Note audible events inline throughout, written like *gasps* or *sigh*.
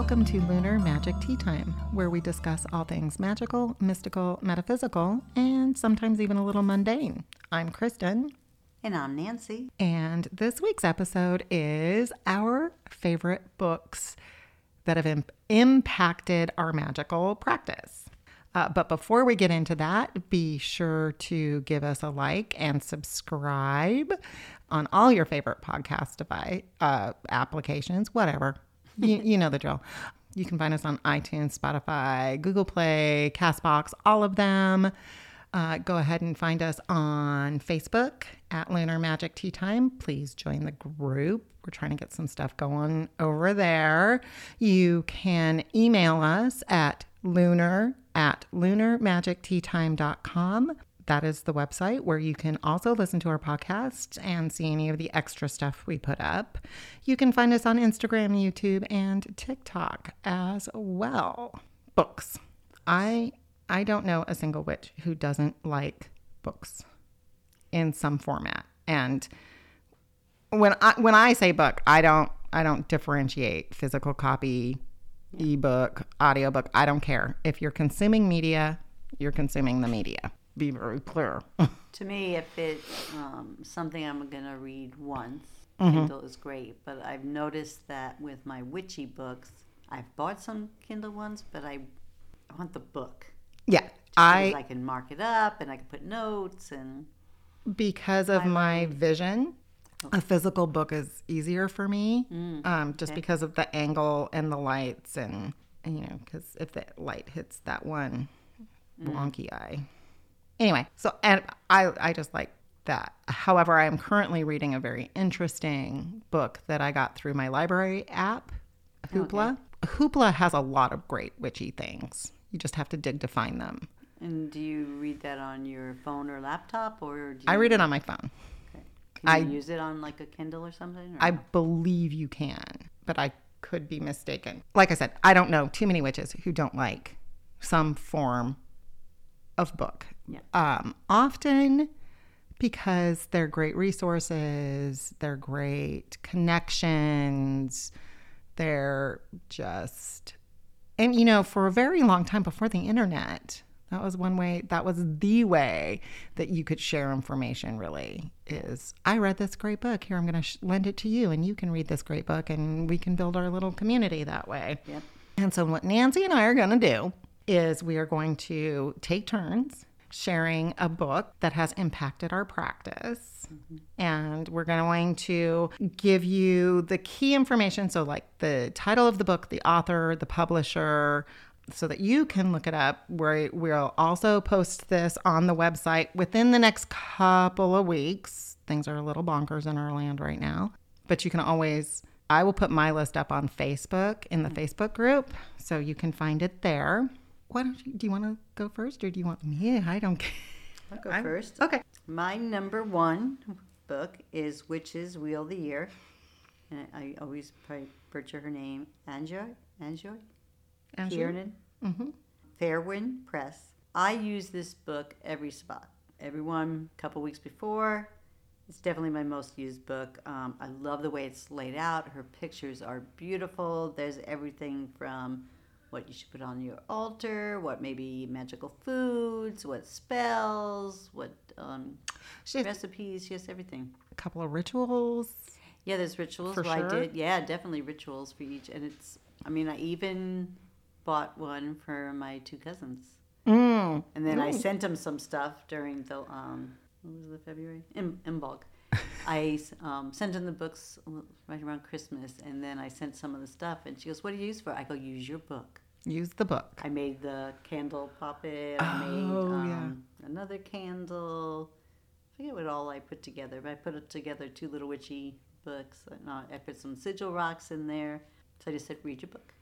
Welcome to Lunar Magic Tea Time, where we discuss all things magical, mystical, metaphysical, and sometimes even a little mundane. I'm Kristen, And I'm Nancy. and this week's episode is our favorite books that have im- impacted our magical practice. Uh, but before we get into that, be sure to give us a like and subscribe on all your favorite podcast device uh, applications, whatever. You, you know the drill. You can find us on iTunes, Spotify, Google Play, Castbox, all of them. Uh, go ahead and find us on Facebook at Lunar Magic Tea Time. Please join the group. We're trying to get some stuff going over there. You can email us at lunar at lunarmagicteatime.com. That is the website where you can also listen to our podcast and see any of the extra stuff we put up. You can find us on Instagram, YouTube, and TikTok as well. Books. I I don't know a single witch who doesn't like books in some format. And when I when I say book, I don't I don't differentiate physical copy, ebook, audiobook. I don't care. If you're consuming media, you're consuming the media. Be very clear. To me, if it's um, something I'm going to read once, Mm-hmm. Kindle is great. But I've noticed that with my witchy books, I've bought some Kindle ones, but I I want the book. yeah. I I can mark it up and I can put notes and because of my vision, a physical book is easier for me. um, just because of the angle and the lights, and, and, you know, because if the light hits that one wonky eye. Anyway, so and I I just like that. However, I am currently reading a very interesting book that I got through my library app, oh, Hoopla. Hoopla has a lot of great witchy things. You just have to dig to find them. and do you read that on your phone or laptop or do you, I read it on my phone. can I- you use it on like a Kindle or something? Or I no? believe you can, but I could be mistaken. Like I said, I don't know too many witches who don't like some form of book. Yeah. Um, often because they're great resources, they're great connections, they're just, and you know, for a very long time before the internet, that was one way, that was the way that you could share information really is I read this great book. Here, I'm going to sh- lend it to you, and you can read this great book, and we can build our little community that way. Yep. And so, what Nancy and I are going to do is we are going to take turns sharing a book that has impacted our practice. Mm-hmm. And we're going to give you the key information. So, like the title of the book, the author, the publisher, so that you can look it up. we we'll also post this on the website within the next couple of weeks. Things are a little bonkers in our land right now, but you can always I will put my list up on Facebook in the mm-hmm. Facebook group, so you can find it there. Why don't you? Do you want to go first, or do you want me? I don't care. I'll go I'm- first. Okay. My number one book is Witches Wheel of the Year. And I always probably butcher her name. Anjoy? Anjoy? Anjoy? Kiernan? Mm-hmm. Fairwind Press. I use this book every spot. Every one, a couple weeks before. It's definitely my most used book. Um, I love the way it's laid out. Her pictures are beautiful. There's everything from what you should put on your altar, what maybe magical foods, what spells, what um, She has recipes, yes, everything. a couple of rituals. Yeah, there's rituals. For well, sure. I did. Yeah, definitely rituals for each. And it's, I mean, I even bought one for my two cousins. Mm. And then I sent them some stuff during the, um, what was the February? Im- Imbolc. I um, sent in the books right around Christmas. And then I sent some of the stuff. And she goes, What do you use for? I go, Use your book. Use the book. I made the candle puppet. I made Oh, yeah. um, another candle. I forget what all I put together, but I put it together two little witchy books. And, uh, I put some sigil rocks in there. So I just said, read your book.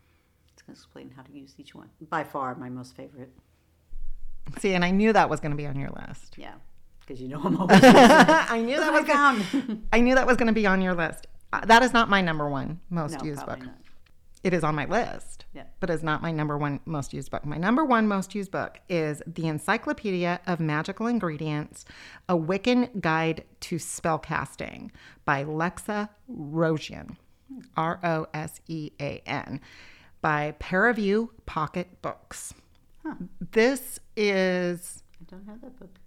It's going to explain how to use each one. By far, my most favorite. See, and I knew that was going to be on your list. Yeah, because you know I'm always. *laughs* *laughs* I knew that was. Gonna. I knew that was going to be on your list. Uh, that is not my number one most no, used book. not. It is on my list. Yeah. but it's not my number one most used book. My number one most used book is The Encyclopedia of Magical Ingredients A Wiccan Guide to Spellcasting by Lexa Rosean. R O S E A N. by Paraview Pocket Books. Huh. This is, I don't have that book.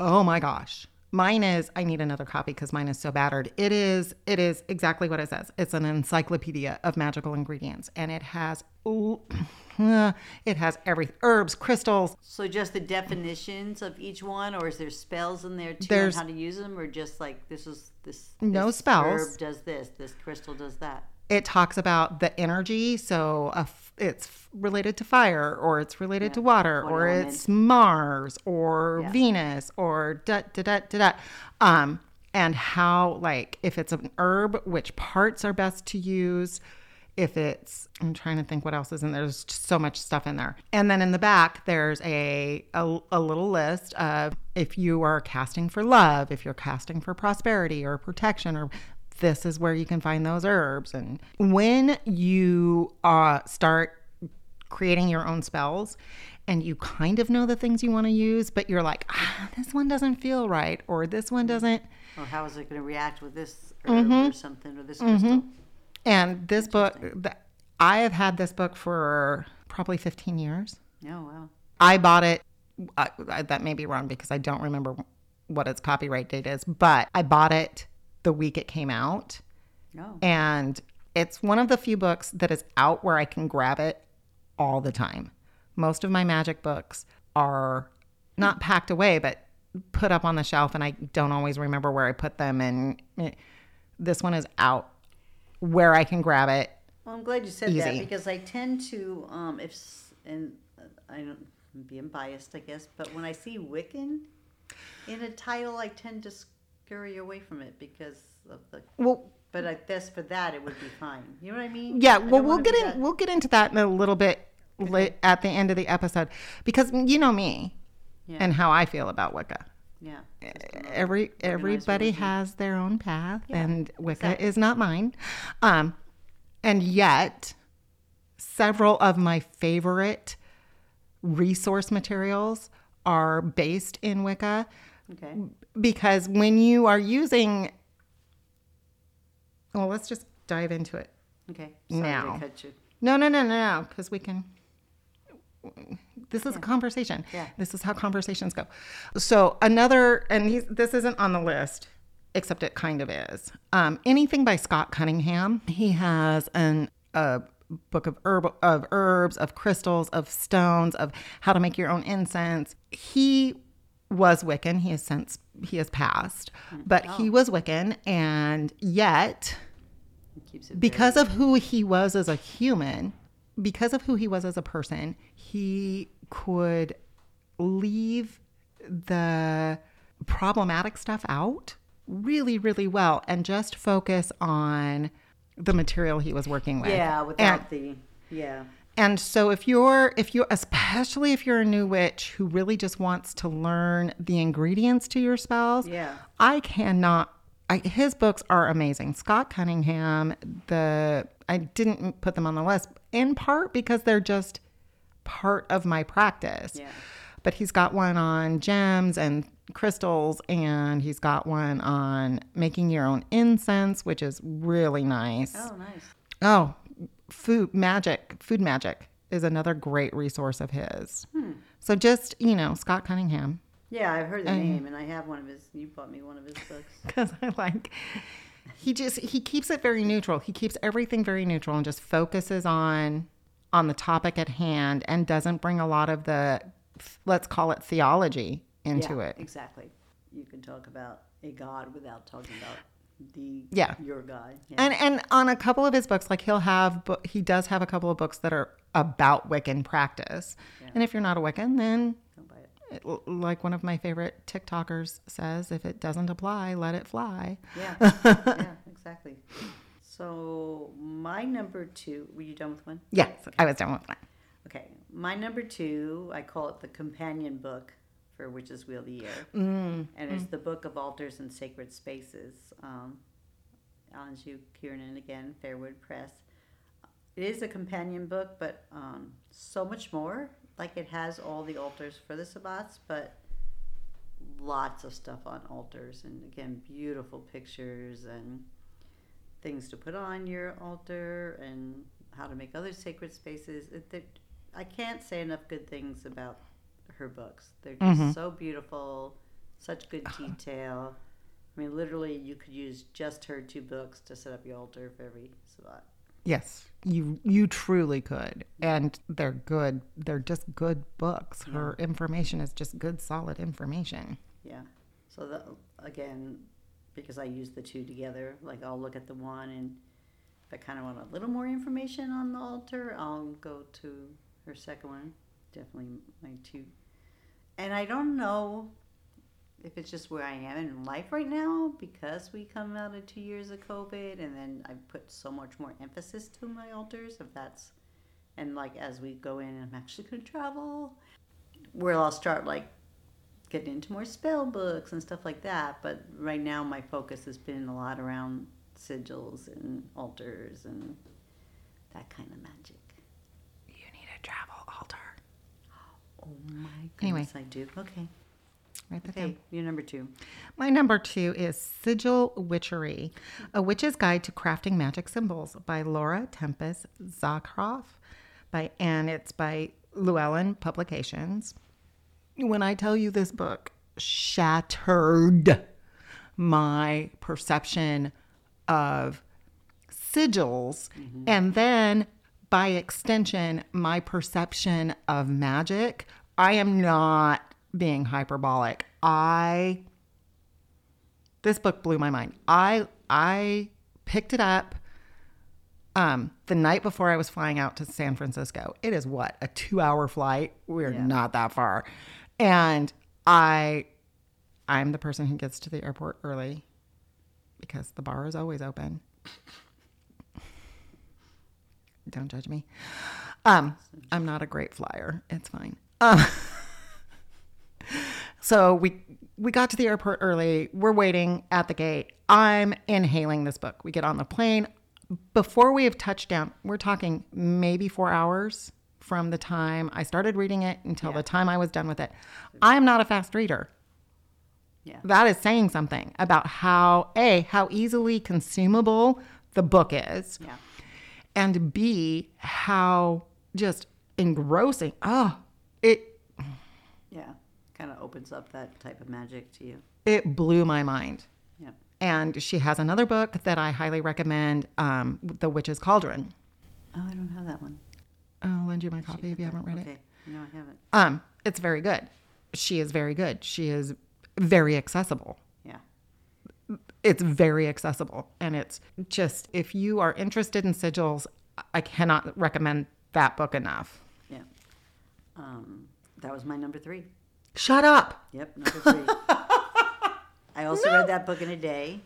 Oh my gosh. Mine is I need another copy because mine is so battered. It is it is exactly what it says. It's an encyclopedia of magical ingredients and it has ooh, *clears throat* it has every herbs, crystals, So just the definitions of each one, or is there spells in there too There's- on how to use them, or just like this is this? No spells. Herb does this. This crystal does that. It talks about the energy so a f- it's related to fire or it's related to water What or element. it's mars or Yeah. venus or da da da da da um and how like if it's an herb which parts are best to use if it's i'm trying to think what else is in there there's just so much stuff in there and then in the back there's a, a, a little list of if you are casting for love if you're casting for prosperity or protection or this is where you can find those herbs and when you uh, start creating your own spells and you kind of know the things you want to use but you're like ah, this one doesn't feel right or this one doesn't Or how is it going to react with this herb Mm-hmm. or something, or this crystal? and this book i have had this book for probably 15 years Oh wow. I bought it. I, I, that may be wrong because I don't remember what its copyright date is, but I bought it the week it came out. Oh, And it's one of the few books that is out where I can grab it all the time. Most of my magic books are not packed away, but put up on the shelf, and I don't always remember where I put them. And this one is out where I can grab it. well, I'm glad you said that because I tend to, um, if and uh, I don't I'm being biased, I guess, but when I see Wiccan in a title, I tend to scurry away from it because of the. Well, But I guess for that, it would be fine. You know what I mean? Yeah, well, we'll get in. that- We'll get into that in a little bit at the end of the episode because you know me Yeah. and how I feel about Wicca. Yeah. Every everybody has their own path, Yeah, and Wicca exactly. is not mine. Um, and yet, several of my favorite resource materials are based in Wicca Okay. Because when you are using, well, let's just dive into it. Okay. Sorry Now. to cut you. No, no, no, no, no, because we can. This is a conversation. Yeah. This is how conversations go. So another, and this isn't on the list, except it kind of is. Um, anything by Scott Cunningham. He has an a book of herb of herbs, of crystals, of stones, of how to make your own incense. He was Wiccan. He has since he has passed, mm. but he oh. was Wiccan, and yet It keeps it because of who he was as a human, because of who he was as a person, he could leave the problematic stuff out really, really well and just focus on the material he was working with. Yeah, And- without the yeah. And so if you're if you're especially if you're a new witch who really just wants to learn the ingredients to your spells, Yeah. I cannot I, his books are amazing. Scott Cunningham, the I didn't put them on the list in part because they're just part of my practice. Yeah. But he's got one on gems and crystals and he's got one on making your own incense, which is really nice. Oh, nice. Oh, food magic, food magic is another great resource of his. Hmm. So just, you know, Scott Cunningham, Yeah, I've heard the name, and I have one of his. You bought me one of his books. *laughs* because I like, he just, he keeps it very neutral. He keeps everything very neutral and just focuses on, on the topic at hand and doesn't bring a lot of the, let's call it theology into yeah, it. Exactly. You can talk about a god without talking about the Yeah. your god. Yeah. And and on a couple of his books, like he'll have, he does have a couple of books that are about Wiccan practice. And if you're not a Wiccan, then it. like one of my favorite TikTokers says, if it doesn't apply, let it fly. Yeah. *laughs* yeah. Exactly. So my number two. Were you done with one? Yes, I was done with that. Okay. My number two. I call it the companion book for Witches Wheel of the Year, Mm, and it's the Book of Altars and Sacred Spaces. Um, Hugh Kiernan again, Fairwood Press. It is a companion book, but um, so much more. Like it has all the altars for the sabbats, but lots of stuff on altars, and again, beautiful pictures and things to put on your altar, and how to make other sacred spaces. It, I can't say enough good things about her books. They're just mm-hmm. so beautiful, such good uh-huh. detail. I mean, literally, you could use just her two books to set up your altar for every spot. Yes, you you truly could, and they're good. They're just good books. Her information is just good, solid information. Yeah. So the, again, because I use the two together, like I'll look at the one, and if I kind of want a little more information on the altar, I'll go to her second one. Definitely my two. And I don't know if it's just where I am in life right now because we come out of two years of COVID, and then I put so much more emphasis to my altars. If that's and like as we go in, I'm actually going to travel. Where I'll start like getting into more spell books and stuff like that. But right now, my focus has been a lot around sigils and altars and that kind of magic. You need a travel. Oh my Anyway. I do. Okay. Right that down. Okay, you're number two. My number two is Sigil Witchery, A Witch's Guide to Crafting Magic Symbols by Laura Tempest Zakroff, by and it's by Llewellyn Publications. When I tell you this book shattered my perception of sigils mm-hmm. and then by extension my perception of magic i am not being hyperbolic. I this book blew my mind. I i picked it up um the night before i was flying out to san francisco. It is what a two hour flight? We're Yeah. not that far. And i i'm the person who gets to the airport early because the bar is always open. Don't judge me. Um i'm not a great flyer. It's fine um, *laughs* so we we got to the airport early. We're waiting at the gate. I'm inhaling this book. We get on the plane. Before we have touched down, we're talking maybe four hours from the time I started reading it until the time I was done with it. I'm not a fast reader. Yeah. That is saying something about how A, how easily consumable the book is, Yeah. and B, how just engrossing. Oh, it Yeah. Kind of opens up that type of magic to you. it blew my mind. Yeah. And she has another book that I highly recommend, um, The Witch's Cauldron. Oh, I don't have that one. I'll lend you my copy if you haven't read it. okay. it. No, I haven't. Um, it's very good. She is very good. She is very accessible. Yeah. It's very accessible. And it's just, if you are interested in sigils, I cannot recommend that book enough. Um, that was my number three. Shut up. Yep, number three. I also read that book in a day.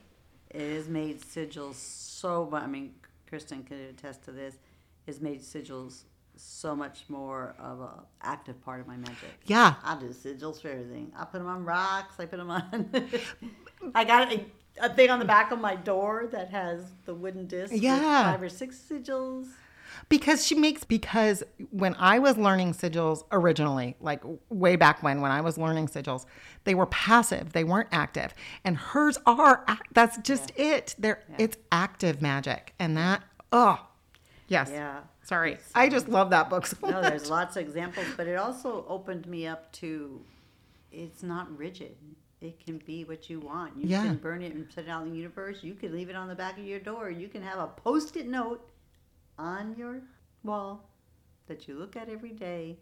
It has made sigils so. I mean, Kristen could attest to this. Has made sigils so much more of a active part of my magic. Yeah. I do sigils for everything. I put them on rocks. I put them on. *laughs* I got a, a thing on the back of my door that has the wooden disc. with Yeah. five or six sigils. Because she makes because when I was learning sigils originally, like way back when when I was learning sigils, they were passive, they weren't active. And hers are ac- that's just it. They're it's active magic. And that oh. Yes. Yeah. Sorry. I just love that book so No, much. there's lots of examples, but it also opened me up to it's not rigid. It can be what you want. You Yeah. can burn it and put it out in the universe. You can leave it on the back of your door. You can have a post it note on your wall that you look at every day.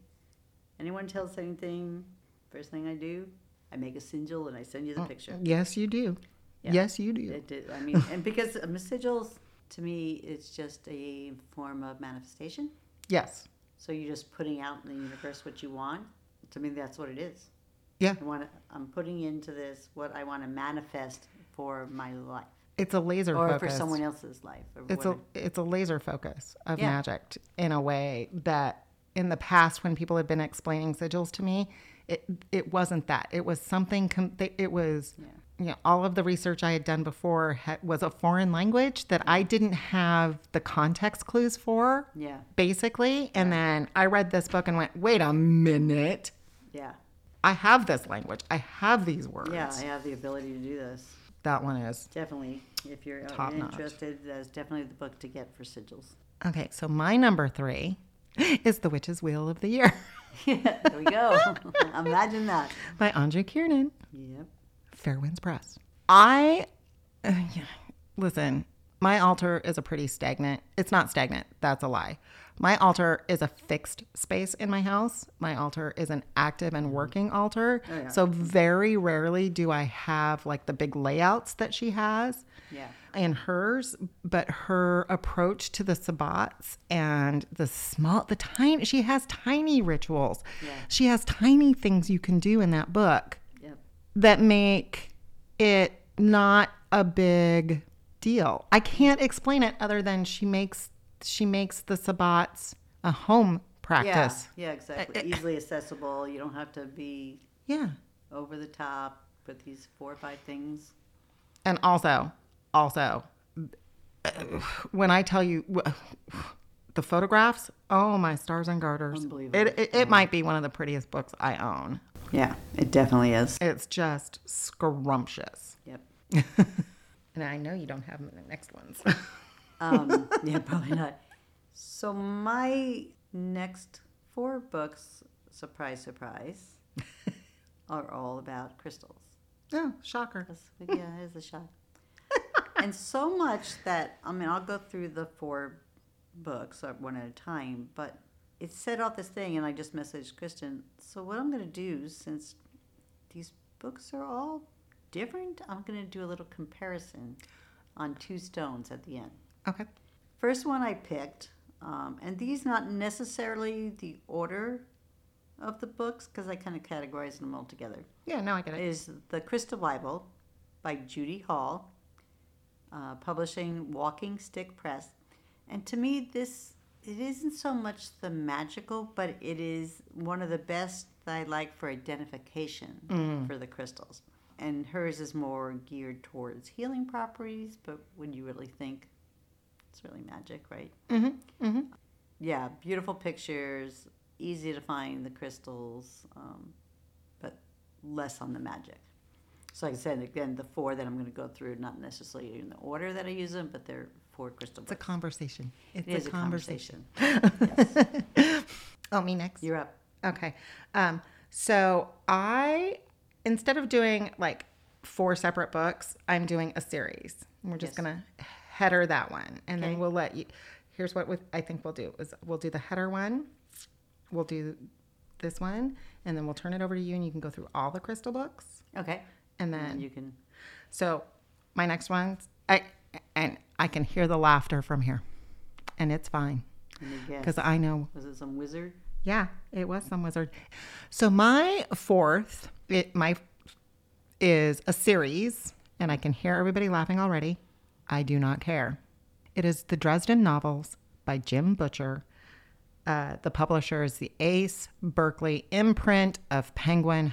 Anyone tells anything, first thing I do, I make a sigil and I send you the picture. Yes, you do. Yeah. Yes, you do. It did, I *laughs* mean, and because um, sigils, to me, it's just a form of manifestation. Yes. So you're just putting out in the universe what you want. To me, that's what it is. Yeah. I want I'm putting into this what I want to manifest for my life It's a laser or focus. for someone else's life. It's a it's a laser focus of Yeah. magic in a way that in the past when people had been explaining sigils to me it it wasn't that it was something com- it was you know all of the research i had done before ha- was a foreign language that i didn't have the context clues for yeah, basically and then i read this book and went wait a minute yeah, i have this language i have these words yeah. I have the ability to do this. That one is Definitely, if you're uh, Top notch. interested, that's definitely the book to get for sigils. Okay, so my number three *laughs* is The Witch's Wheel of the Year Yeah, *laughs* there we go. *laughs* Imagine that. by Andre Kiernan, Yep. Fairwinds Press. I, uh, yeah, listen, my altar is a pretty stagnant, it's not stagnant, that's a lie. My altar is a fixed space in my house. My altar is an active and working altar. Oh, yeah. So very rarely do I have like the big layouts that she has. Yeah. in hers, but her approach to the sabbats and the small, the tiny, she has tiny rituals. Yeah. She has tiny things you can do in that book Yep. that make it not a big deal. I can't explain it other than she makes she makes the sabbats a home practice. Yeah, yeah exactly. Uh, uh, Easily accessible. You don't have to be Yeah. over the top with these four or five things. And also, also, when I tell you the photographs, oh my stars and garters! Unbelievable. It, it it might be one of the prettiest books I own. Yeah, it definitely is. It's just scrumptious, Yep. *laughs* and I know you don't have them in the next ones. *laughs* Um, yeah, probably not. So my next four books, surprise, surprise, *laughs* are all about crystals. oh, shocker! That's, yeah, it is a shock. *laughs* and so much that I mean, I'll go through the four books uh, one at a time, but it set off this thing, and I just messaged Kristen. So what I'm going to do, since these books are all different, I'm going to do a little comparison on two stones at the end. Okay, First one I picked, um, and these not necessarily the order of the books because I kind of categorize them all together yeah, now I get it. is The Crystal Bible by Judy Hall, uh, publishing Walking Stick Press. And to me, this it isn't so much the magical, but it is one of the best that I like for identification for the crystals. And hers is more geared towards healing properties, but when you really think, it's really magic, right? Mm-hmm. Mm-hmm. Yeah, beautiful pictures, easy to find the crystals, um, but less on the magic. So, like I said, again, the four that I'm going to go through, not necessarily in the order that I use them, but they're four crystal It's a conversation. It's It is a conversation. *laughs* Oh, me next. You're up. Okay. Um, so I, instead of doing like four separate books, I'm doing a series. We're just Yes. gonna header that one, and Okay. then we'll let you. Here's what we, I think we'll do: is we'll do the header one, we'll do this one, and then we'll turn it over to you, and you can go through all the crystal books, Okay. and And then you can. so my next one's I, and I can hear the laughter from here, and it's fine Let me guess. because I know Was it some wizard? Yeah, it was some wizard. So my fourth, it my is a series, and I can hear everybody laughing already. I do not care. It is the Dresden novels by Jim Butcher. Uh, the publisher is the Ace Berkley imprint of Penguin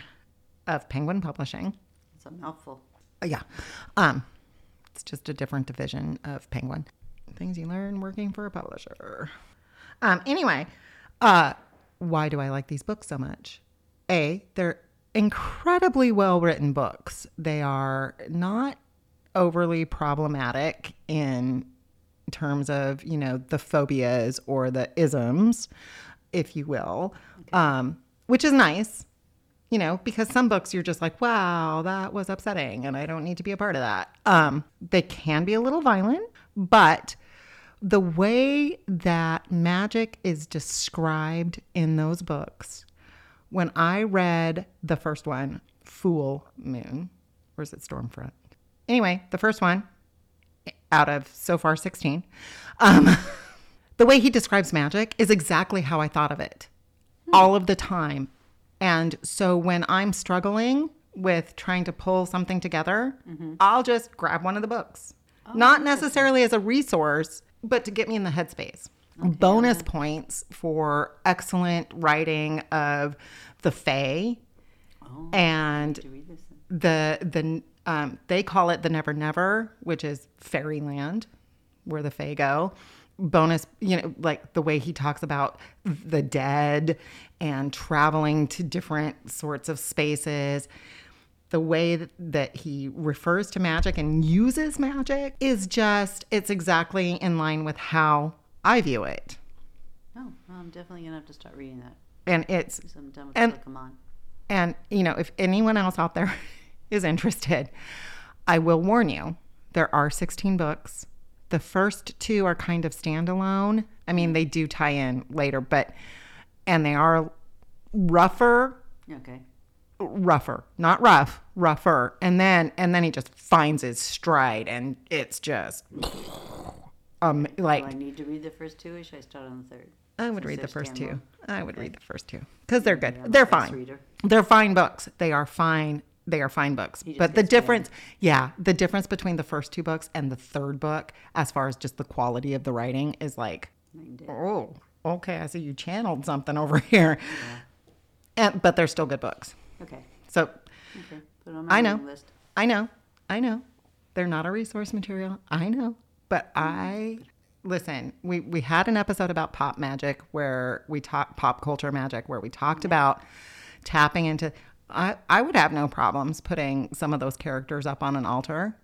of Penguin Publishing. It's a mouthful. Uh, yeah, um, it's just a different division of Penguin. Things you learn working for a publisher. Um, anyway, uh, why do I like these books so much? A, they're incredibly well written books. They are not overly problematic in terms of, you know, the phobias or the isms, if you will, um, which is nice, you know, because some books you're just like, wow, that was upsetting and I don't need to be a part of that. Um, they can be a little violent, but the way that magic is described in those books, when I read the first one, Fool Moon, or is it Stormfront? Anyway, the first one out of so far 16, um, *laughs* the way he describes magic is exactly how I thought of it all of the time. And so when I'm struggling with trying to pull something together, I'll just grab one of the books. Not necessarily as a resource, but to get me in the headspace. Bonus points for excellent writing of the Fae Oh, and did you read this? then? the the um, they call it the Never Never, which is fairyland, where the Fae go. Bonus, you know, like the way he talks about the dead and traveling to different sorts of spaces. The way that, that he refers to magic and uses magic is just, it's exactly in line with how I view it. Oh, well, I'm definitely gonna have to start reading that And it's I'm done with And- Pokemon. And, you know, if anyone else out there *laughs* is interested, I will warn you there are 16 books. The first two are kind of standalone. I mean, they do tie in later, but, and they are rougher, Okay. Rougher, not rough, rougher. And then, and then he just finds his stride and it's just, um, like, Do I need to read the first two, or should I start on the third? I would read the first two. I would read the first two because they're good. Yeah, they're fine. reader. They're fine books. They are fine. They are fine books. But the difference, yeah, the difference between the first two books and the third book, as far as just the quality of the writing, is like, Night and day. oh, okay, I see you channeled something over *laughs* here. And but they're still good books. Okay. So Okay. Put it on my I know. list. I know, I know, they're not a resource material. I know, but oh, I listen. We we had an episode about pop magic where we talked pop culture magic where we talked about tapping into. I I would have no problems putting some of those characters up on an altar.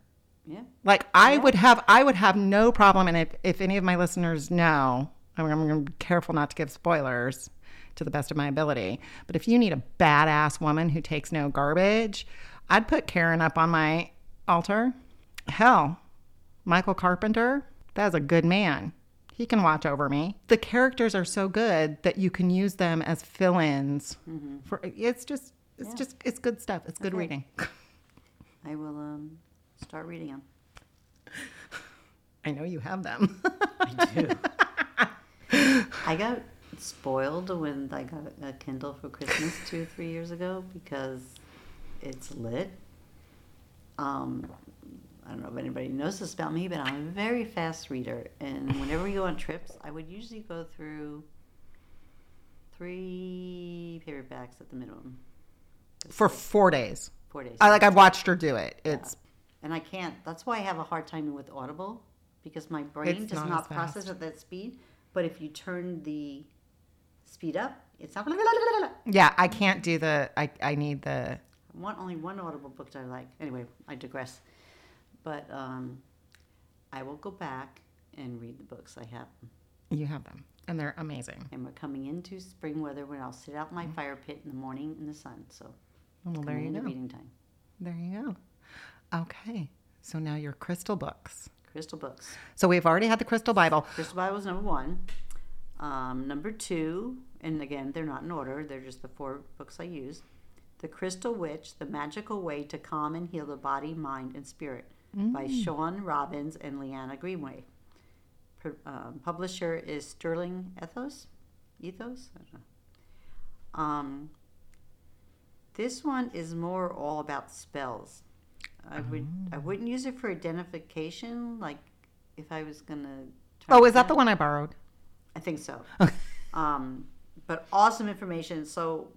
Yeah. Like I would have, I would have no problem. And if, if any of my listeners know, I'm, I'm going to be careful not to give spoilers to the best of my ability. But if you need a badass woman who takes no garbage, I'd put Karrin up on my altar. Hell, Michael Carpenter, that's a good man. He can watch over me. The characters are so good that you can use them as fill-ins. For it's just, it's just, it's good stuff. It's good Okay. reading. *laughs* I will um start reading them. I know you have them. I do. *laughs* I got spoiled when I got a Kindle for Christmas two or three years ago because it's lit. Um, I don't know if anybody knows this about me, but I'm a very fast reader, and whenever we go on trips, I would usually go through three paperbacks at the minimum. for four days. Four days. I like I've watched her do it. It's and I can't. That's why I have a hard time with Audible because my brain It's does not not, process at that speed. But if you turn the speed up, it's not. yeah, I can't do the I I need the One only one Audible book that I like. Anyway, I digress. But um, I will go back and read the books I have. you have them and they're amazing. And we're coming into spring weather when I'll sit out in my fire pit in the morning in the sun. So Well, there you go. reading time. There you go. Okay. So now your crystal books. Crystal books. So we've already had the crystal Bible. Crystal Bible was number one. Um, number two, and again, they're not in order, they're just the four books I use. The Crystal Witch, The Magical Way to Calm and Heal the Body, Mind, and Spirit by Shawn Robbins and Leanna Greenaway. Um, publisher is Sterling Ethos? Ethos? I don't know. Um, this one is more all about spells. I would I wouldn't use it for identification, like if I was gonna. Oh, is that the one I borrowed? I think so. Um, but awesome information. So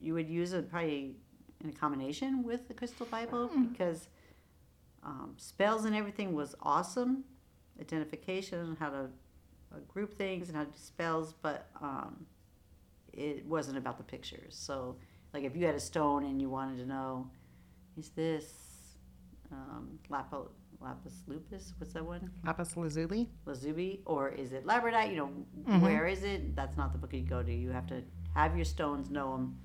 you would use it probably in a combination with the Crystal Bible because um, spells and everything was awesome. Identification, how to uh, group things and how to do spells, but um, it wasn't about the pictures. So, like if you had a stone and you wanted to know, is this um, lapo, lapis lupus? What's that one? Lapis lazuli. Lazubi or is it labradorite? You know, Mm-hmm. where is it? That's not the book you go to. You have to have your stones, know them.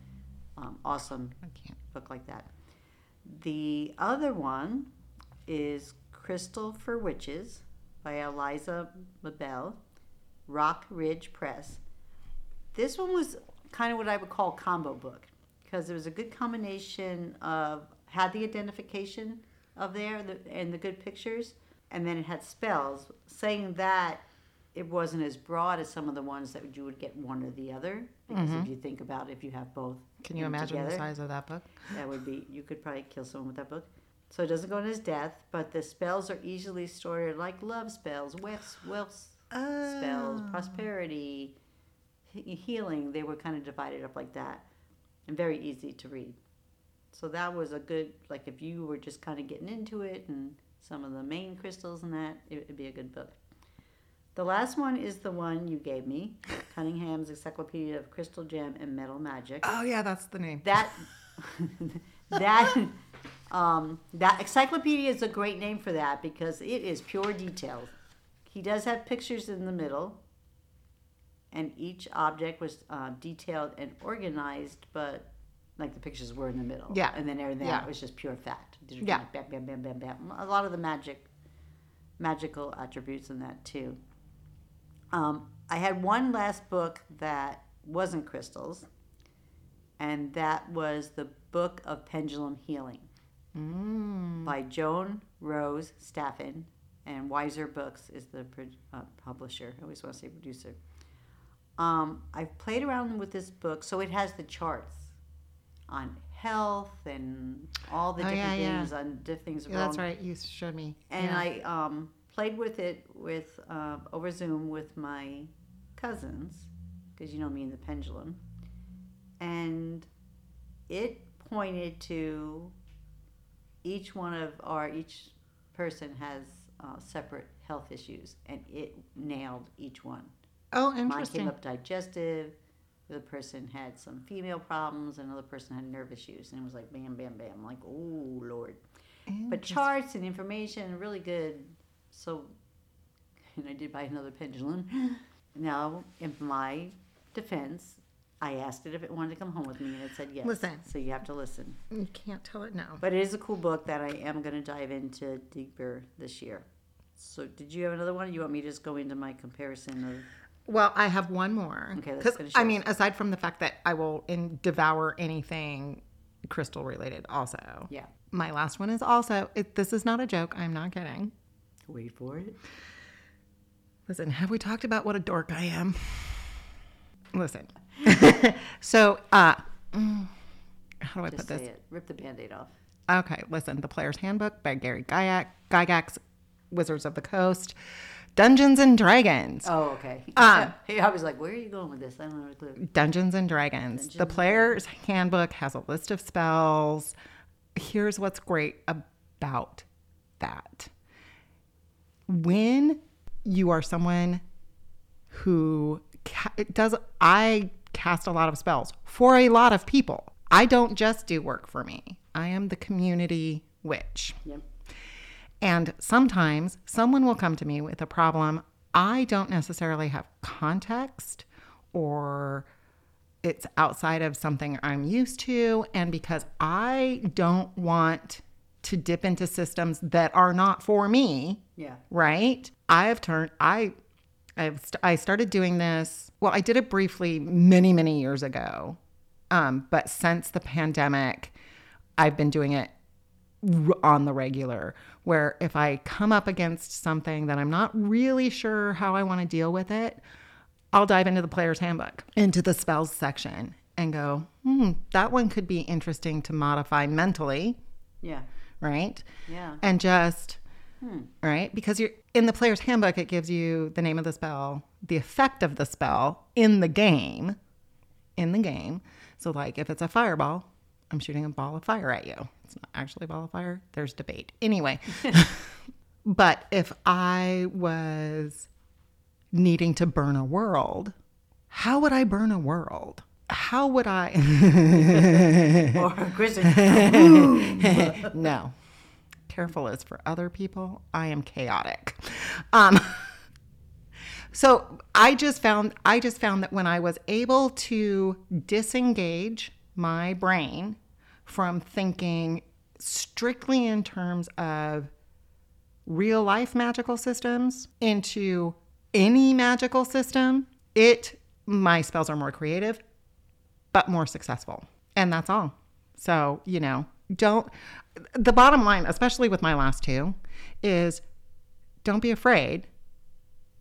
Um, awesome I can't. book like that. The other one is Crystal for Witches by Eliza Mabel, Rockridge Press. This one was kind of what I would call a combo book because it was a good combination of had the identification of there the, and the good pictures, and then it had spells. Saying that it wasn't as broad as some of the ones that you would get one or the other because if mm-hmm. you think about if you have both, Can you in imagine the size of that book? that would be you could probably kill someone with that book. So it doesn't go into his death, but the spells are easily sorted like love spells, wealth, wealth spells, Oh. prosperity, healing. They were kind of divided up like that, and very easy to read. So that was a good like if you were just kind of getting into it and some of the main crystals and that, it would be a good book. The last one is the one you gave me, *laughs* Cunningham's Encyclopedia of Crystal Gem and Metal Magic Oh yeah, that's the name. that *laughs* that um, that encyclopedia is a great name for that because it is pure detail. He does have pictures in the middle, and each object was uh, detailed and organized, but like the pictures were in the middle. Yeah. and then everything Yeah. was just pure fact. Yeah. bam, bam, bam, bam, bam. A lot of the magic, magical attributes in that too. Um, I had one last book that wasn't crystals, and that was the Book of Pendulum Healing Mm. by Joan Rose Staffen, and Weiser Books is the uh, publisher. I always want to say producer. Um, I've played around with this book, so it has the charts on health and all the Oh, different yeah, yeah. things on different things. Yeah, that's right. You showed me. And Yeah. I um, played with it with uh, over Zoom with my cousins, because you know me and the pendulum, and it pointed to each one of our each person has uh, separate health issues, and it nailed each one. oh, Mine interesting. came up digestive. The person had some female problems. Another person had nerve issues, and it was like bam, bam, bam. Like, oh lord but charts and information really good so and i did buy another pendulum *gasps* now in my defense i asked it if it wanted to come home with me and it said yes Listen. so you have to listen You can't tell it no. but it is a cool book that i am going to dive into deeper this year so did you have another one you want me to just go into my comparison of Well, I have one more. Okay, let's finish I mean, aside from the fact that I will in, devour anything crystal related, also. yeah My last one is also. It, this is not a joke. I'm not kidding. wait for it Listen, have we talked about what a dork I am? Listen. *laughs* so, uh, mm, how do I just put this? it rip the band-aid off Okay, listen. The Player's Handbook by Gary Gygax, Gygax Wizards of the Coast, Dungeons and Dragons. oh okay *laughs* Um, i was like where are you going with this i don't have a clue Dungeons and Dragons. the Dungeons player's handbook has a list of spells. Here's what's great about that. When you are someone who ca- does, I cast a lot of spells for a lot of people. I don't just do work for me. I am the community witch. yep And sometimes someone will come to me with a problem I don't necessarily have context or it's outside of something I'm used to. And because I don't want to dip into systems that are not for me, yeah right? I have turned, I, I've, st- I started doing this. Well, I did it briefly many, many years ago. Um, but since the pandemic, I've been doing it on the regular where if I come up against something that I'm not really sure how I want to deal with it, I'll dive into the player's handbook, into the spells section, and go, hmm, that one could be interesting to modify mentally, yeah right? yeah And just, right? Because you're in the player's handbook, it gives you the name of the spell, the effect of the spell in the game, in the game. So, like if it's a fireball, I'm shooting a ball of fire at you. It's not actually a ball of fire. There's debate. Anyway, *laughs* but if I was needing to burn a world, how would I burn a world? How would I? *laughs* or Kristen, no. Careful is for other people. I am chaotic. Um, *laughs* so I just found I just found that when I was able to disengage my brain from thinking strictly in terms of real life magical systems into any magical system, it my spells are more creative, but more successful. And that's all. So, you know, don't the bottom line, especially with my last two, is don't be afraid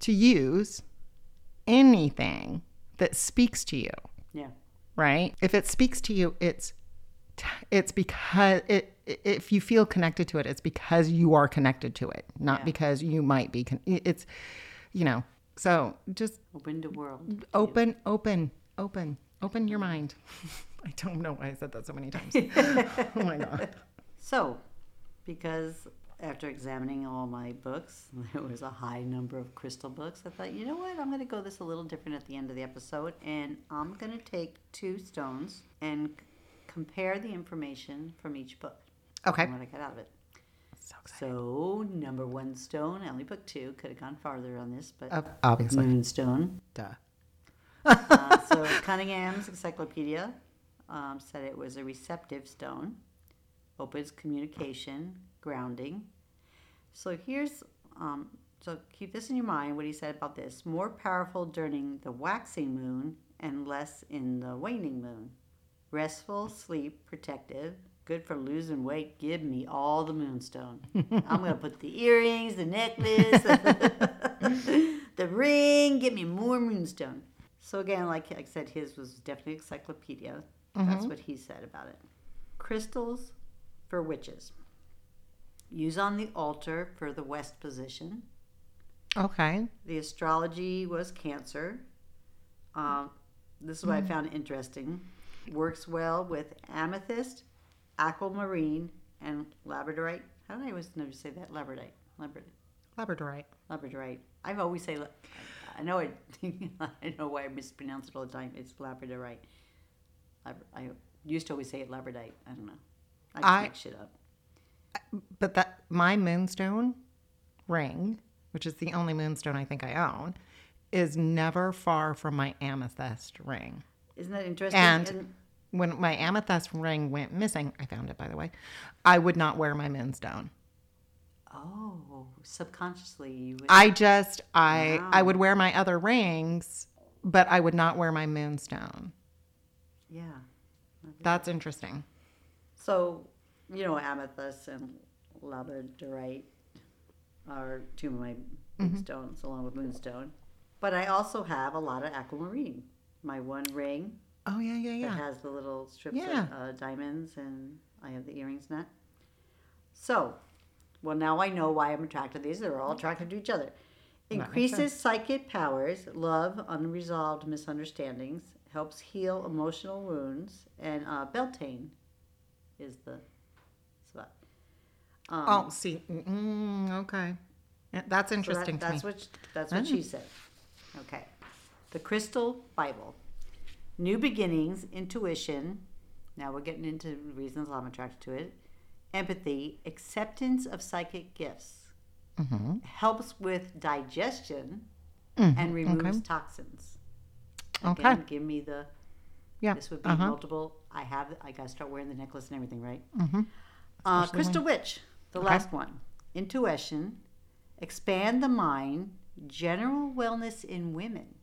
to use anything that speaks to you, yeah, right? If it speaks to you, it's it's because it if you feel connected to it, it's because you are connected to it, not Yeah. because you might be. Con- it's, you know. So just open the world. open, open, open, open your mind. *laughs* I don't know why I said that so many times. *laughs* oh my god. So, because after examining all my books, *laughs* there was a high number of crystal books. I thought, you know what? I'm going to go this a little different at the end of the episode, and I'm going to take two stones and compare the information from each book. Okay. And what I got out of it. So excited. So, number one stone, I only put two. Could have gone farther on this, but Uh, obviously. moonstone. Duh. *laughs* uh, so Cunningham's Encyclopedia um, said it was a receptive stone, opens communication, grounding. So here's, um, so keep this in your mind what he said about this. More powerful during the waxing moon and less in the waning moon. Restful, sleep, protective, good for losing weight. Give me all the moonstone. *laughs* I'm going to put the earrings, the necklace, *laughs* the ring. Give me more moonstone. So again, like I said, his was definitely encyclopedia. That's what he said about it. Crystals for witches. Use on the altar for the west position. Okay. The astrology was Cancer. Um, this is what I found interesting. Works well with amethyst, aquamarine, and labradorite. How did I always never say that? Labradorite. Labradorite. Labradorite. Labradorite. I've always say. la- I know it. *laughs* I know why I mispronounce it all the time. It's labradorite. Lab- I used to always say it labradorite. I don't know. I just I- make shit up. But that my moonstone ring, which is the only moonstone I think I own, is never far from my amethyst ring. Isn't that interesting? And when my amethyst ring went missing, I found it by the way, I would not wear my moonstone. oh, subconsciously you would. I just I I would wear my other rings, but I would not wear my moonstone. yeah. That's interesting. So, you know, amethyst and labradorite are two of my Mm-hmm. stones, along with moonstone. But I also have a lot of aquamarine. My one ring Oh yeah, yeah, that yeah. has the little strips Yeah. of uh, diamonds, and I have the earrings in that. So, well, now I know why I'm attracted to these. They're all attracted to each other. Increases psychic powers, love unresolved misunderstandings, helps heal emotional wounds, and uh, Beltane is the spot. Um, Oh, see, mm, okay, that's so that- interesting to that's me. what that's what she said. Okay, the Crystal Bible, new beginnings, intuition. Now we're getting into reasons I'm attracted to it. Empathy, acceptance of psychic gifts, Mm-hmm. helps with digestion, Mhm, and removes okay. toxins. Okay. Give me the. Yeah. This would be uh-huh. multiple. I have. I gotta start wearing the necklace and everything, right? Mm-hmm. Uh, Crystal Witch, the Okay. last one. Intuition, expand the mind, general wellness in women.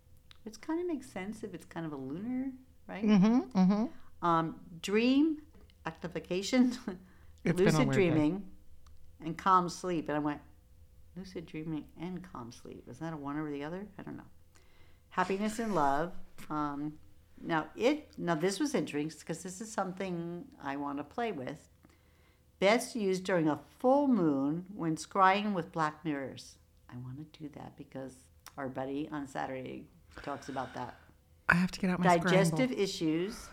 Which kind of makes sense if it's kind of a lunar, right? Mm-hmm. Mm-hmm. Um, dream, actification, *laughs* It's been a lucid weird day. dreaming, and calm sleep. And I went, lucid dreaming and calm sleep. Is that a one or the other? I don't know. Happiness and love. Um, now it now this was interesting because this is something I want to play with. Best used during a full moon when scrying with black mirrors. I want to do that because our buddy on Saturday talks about that I have to get out my digestive issues,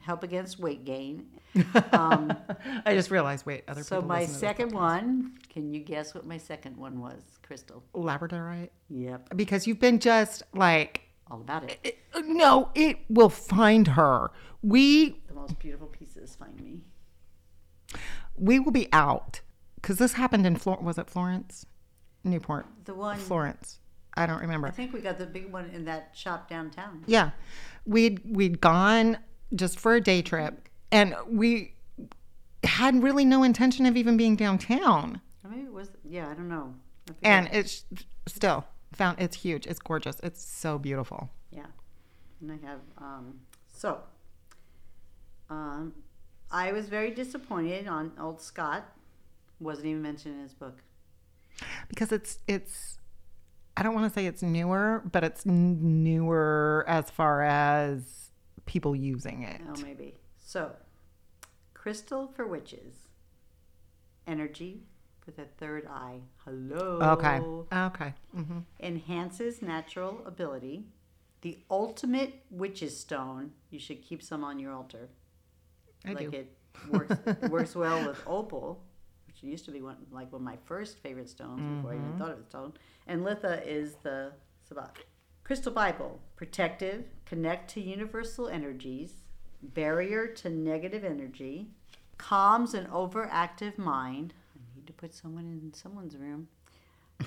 help against weight gain. *laughs* Um. I just realized. Wait, other so people. So my listen to this second one, can you guess what my second one was, Crystal? Labradorite, Yep, because you've been just like, all about it. it, no, it will find her. We The most beautiful pieces find me. we will be out because this happened in Flor. Was it Florence, Newport, The one, Florence? I don't remember. I think we got the big one in that shop downtown. Yeah, we'd we'd gone just for a day trip, and we had really no intention of even being downtown. Or maybe it was, yeah, I don't know. I. And it's still found. It's huge. It's gorgeous. It's so beautiful. Yeah. And I have, um, so, um, I was very disappointed on old Scott. Wasn't even mentioned in his book. because it's it's I don't want to say it's newer, but it's n- newer as far as people using it. Oh, maybe. So, crystal for witches, energy for the third eye. Hello. Okay. Okay. Mm-hmm. Enhances natural ability. The ultimate witch's stone. You should keep some on your altar. I like do. it works. works well with opal, used to be one like one of my first favorite stones before I Mm-hmm. even thought of a stone. And litha is the sabbat. Crystal Bible, protective, connect to universal energies, barrier to negative energy, calms an overactive mind. I need to put someone in someone's room.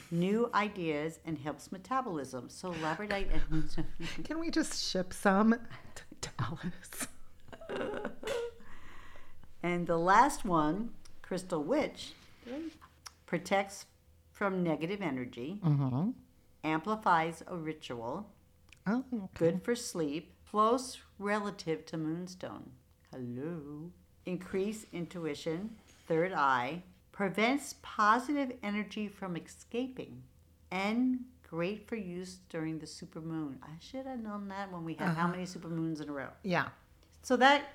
*laughs* new ideas and helps metabolism. So labradorite and. *laughs* *laughs* Can we just ship some to Alice? and the last one, Crystal Witch, protects from negative energy, Mm-hmm. amplifies a ritual, Oh, okay. good for sleep, close relative to moonstone. Hello. Increase intuition, third eye, prevents positive energy from escaping, and great for use during the supermoon. I should have known that when we had how many supermoons in a row. Yeah. So that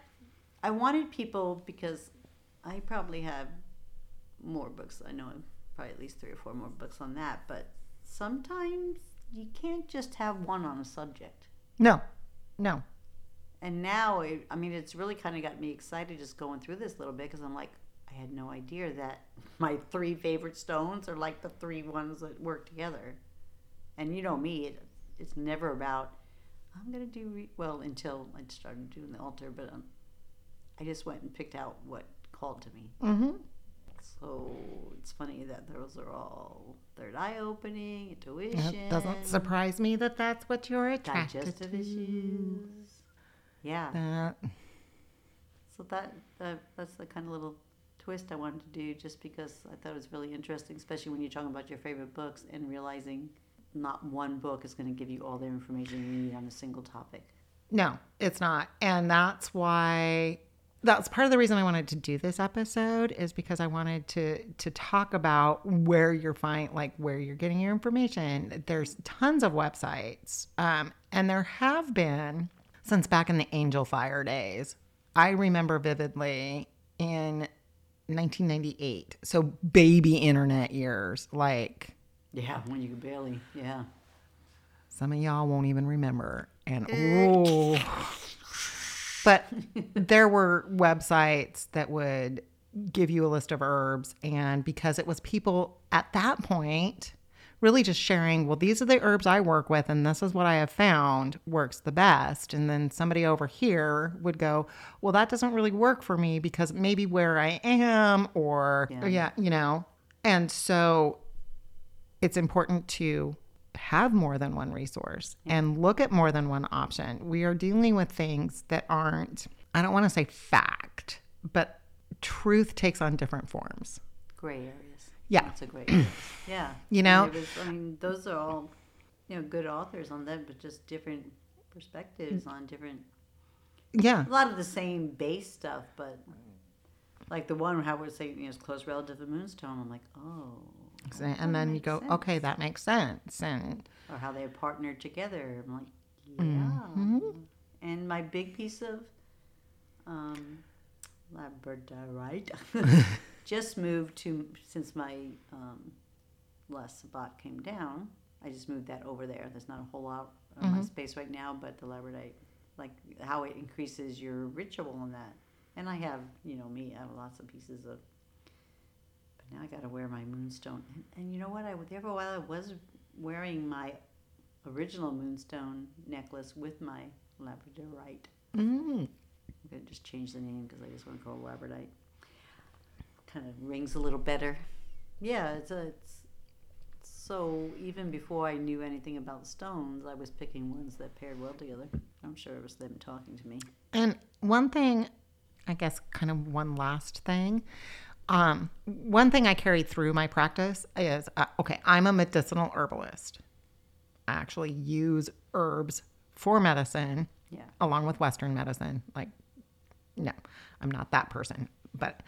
I wanted people because I probably have more books. I know probably at least three or four more books on that, but sometimes you can't just have one on a subject. No, no. And now, it, I mean, it's really kind of got me excited just going through this a little bit because I'm like, I had no idea that *laughs* my three favorite stones are like the three ones that work together. And you know me, it, it's never about, I'm going to do, re-, well, until I started doing the altar, but um, I just went and picked out what called to me. Mm-hmm. So it's funny that those are all third eye opening, intuition, It doesn't surprise me that that's what you're attracted to. digestive to. issues. Yeah. That So that, that that's the kind of little twist I wanted to do, just because I thought it was really interesting, especially when you're talking about your favorite books and realizing not one book is going to give you all the information you need on a single topic. No, it's not. And that's why that's part of the reason I wanted to do this episode is because I wanted to to talk about where you're find like where you're getting your information. There's tons of websites. Um, and there have been since back in the Angelfire days. I remember vividly in 1998. So baby internet years, like Yeah, when you could barely, yeah. Some of y'all won't even remember. And oh, but there were websites that would give you a list of herbs. And because it was people at that point really just sharing, well, these are the herbs I work with, and this is what I have found works the best. And then somebody over here would go, well, that doesn't really work for me because maybe where I am, or Yeah. yeah, you know. And so it's important to have more than one resource and look at more than one option. We are dealing with things that aren't, I don't want to say fact, but truth takes on different forms. Gray areas. Yeah. That's a great area. *coughs* Yeah. You know? was- I mean, those are all, you know, good authors on that, but just different perspectives on different Yeah. a lot of the same base stuff, but like the one how we're saying, you know, it's close relative to Moonstone. I'm like, oh, And then you go, makes okay, that makes sense. And or how they partnered together. I'm like, yeah. Mm-hmm. And my big piece of um, labradorite *laughs* just moved to since my um, last spot came down. I just moved that over there. There's not a whole lot of Mm-hmm. my space right now, but the labradorite, like how it increases your ritual on that. And I have, you know, me, I have lots of pieces of. But now I got to wear my moonstone. And, and you know what? I there for a while I was wearing my original moonstone necklace with my labradorite. mm, I'm gonna just change the name because I just want to call it labradorite. Kind of rings a little better. Yeah, it's a. It's, so even before I knew anything about stones, I was picking ones that paired well together. I'm sure it was them talking to me. And one thing, I guess, kind of one last thing. Um, one thing I carry through my practice is uh, okay, I'm a medicinal herbalist. I actually use herbs for medicine Yeah. along with Western medicine. Like, no, I'm not that person. But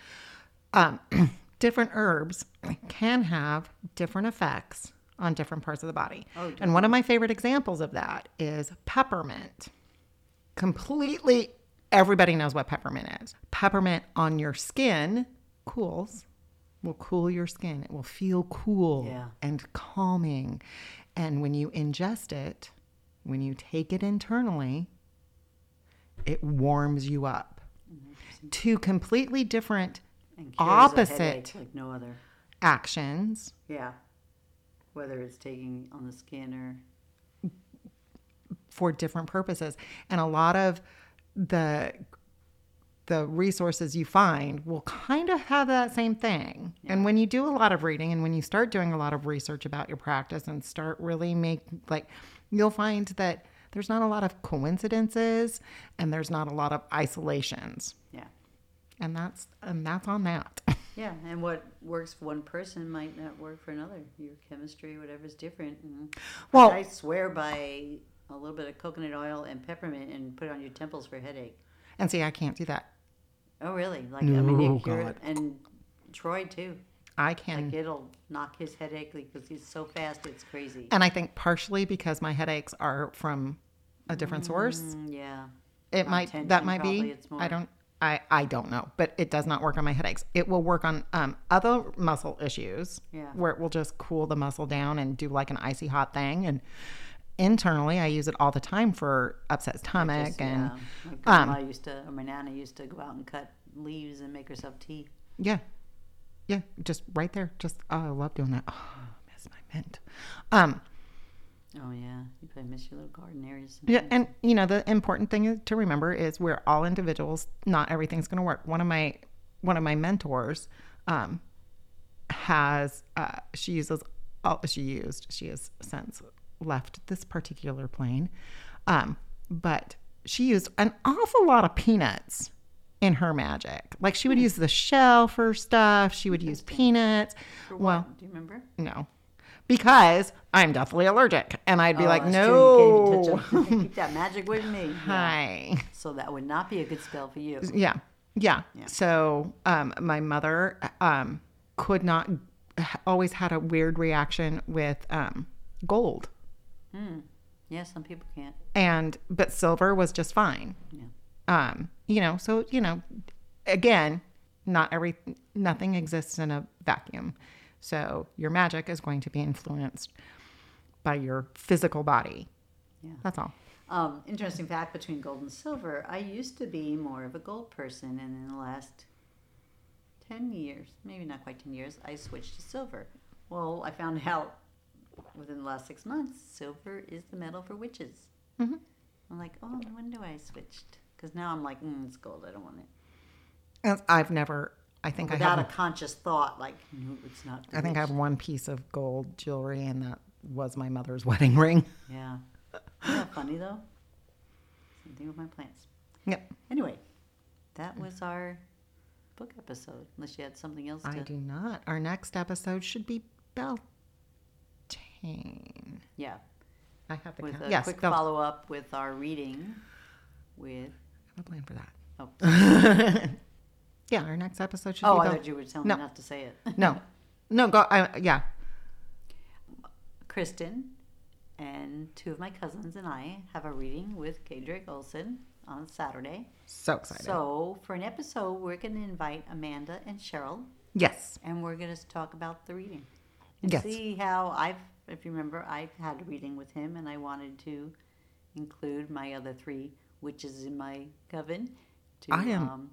um, *clears throat* different herbs can have different effects on different parts of the body. Oh, and one of my favorite examples of that is peppermint. Completely, everybody knows what peppermint is. Peppermint on your skin cools, will cool your skin. It will feel cool Yeah. and calming. And when you ingest it, when you take it internally, it warms you up. Mm-hmm. Two completely different a headache Opposite. like no other. actions Yeah. Whether it's taking on the skin or for different purposes. And a lot of the the resources you find will kind of have that same thing. And when you do a lot of reading and when you start doing a lot of research about your practice and start really make like you'll find that there's not a lot of coincidences and there's not a lot of isolations. Yeah. And that's and that's on that. *laughs* Yeah, and what works for one person might not work for another. Your chemistry, whatever's different. And Well- I swear by a little bit of coconut oil and peppermint and put it on your temples for headache. and see, I can't do that. Oh, really? Like I mean, you're, God. and Troy too. I can Like it'll knock his headache because he's so fast, it's crazy. and I think partially because my headaches are from a different source. Mm, yeah. It might tension, that might probably, be. it's I don't I I don't know, but it does not work on my headaches. It will work on um, other muscle issues Yeah. where it will just cool the muscle down and do like an icy hot thing. And internally, I use it all the time for upset stomach Just, and yeah. My um, grandma used to, or my nana used to go out and cut leaves and make herself tea. yeah, yeah, just right there. Just oh, I love doing that. Oh, I miss my mint. Um, Oh yeah, you probably miss your little garden areas. Yeah, and you know the important thing to remember is we're all individuals. Not everything's going to work. One of my one of my mentors um, has uh, she uses all she used. She has since left this particular plane, um, but she used an awful lot of peanuts in her magic. Like she would use the shell for stuff. She would use peanuts. For Well, do you remember? no. Because I'm deathly allergic. And I'd be Oh, like, no. Keep that magic with me. *laughs* Yeah. Hi. So that would not be a good spell for you. Yeah. Yeah. Yeah. So um, my mother um, could not, always had a weird reaction with um, gold. Yeah, some people can't. And, but silver was just fine. Yeah. Um, you know, so, you know, again, not every, nothing exists in a vacuum. So your magic is going to be influenced by your physical body. Yeah. That's all. Um, interesting fact between gold and silver. I used to be more of a gold person, and in the last ten years, maybe not quite ten years, I switched to silver. Well, I found *laughs* out within the last six months, silver is the metal for witches. Mhm. I'm like, oh, no wonder I switched. Because now I'm like, mm, it's gold. I don't want it. And I've never, I think I Without a conscious thought, like, no, it's not. I think I have one piece of gold jewelry, and that was my mother's *laughs* wedding ring. Yeah. Isn't that funny though? Same thing with my plants. Yep. Anyway, that was our book episode. Unless you had something else to. I do not. Our next episode should be Beltane. Yeah. I have the With count. a Yes, quick Bel- follow up with our reading with. I have a plan for that. Oh, *laughs* Yeah, our next episode should oh be I thought you were telling No. me not to say it. No, no, go. I, yeah, Kristen and two of my cousins and I have a reading with K. Drake Olson on Saturday. so excited. So, for an episode, we're going to invite Amanda and Cheryl yes, and we're going to talk about the reading and Yes. see how I've, if you remember, I've had a reading with him, and I wanted to include my other three witches in my coven. To, I am Um,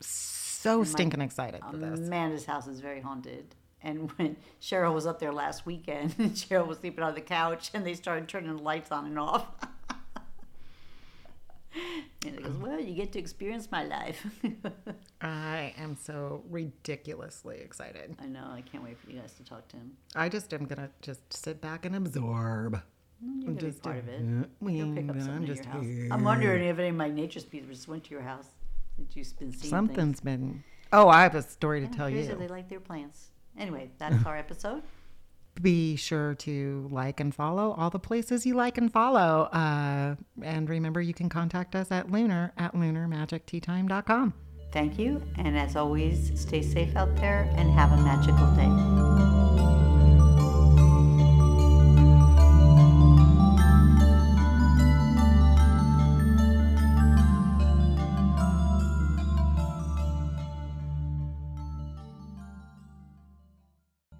so stinking excited for this. Amanda's house is very haunted. And *laughs* when Cheryl was up there last weekend, *laughs* Cheryl was sleeping on the couch, and they started turning the lights on and off. *laughs* and you get to experience my life." *laughs* I am so ridiculously excited. I know. I can't wait for you guys to talk to him. I just am gonna just sit back and absorb. Mm, you're gonna Just be part of it. You'll pick up I'm just your house. here. I'm wondering if any of my nature speeders went to your house. That you've been seeing Something's been. Oh, I have a story to things. tell Crazy, you. They like their plants. Anyway, that's *laughs* our episode. Be sure to like and follow all the places you like and follow. Uh, and remember, you can contact us at lunar at lunarmagicteatime.com. Thank you, and as always, stay safe out there and have a magical day.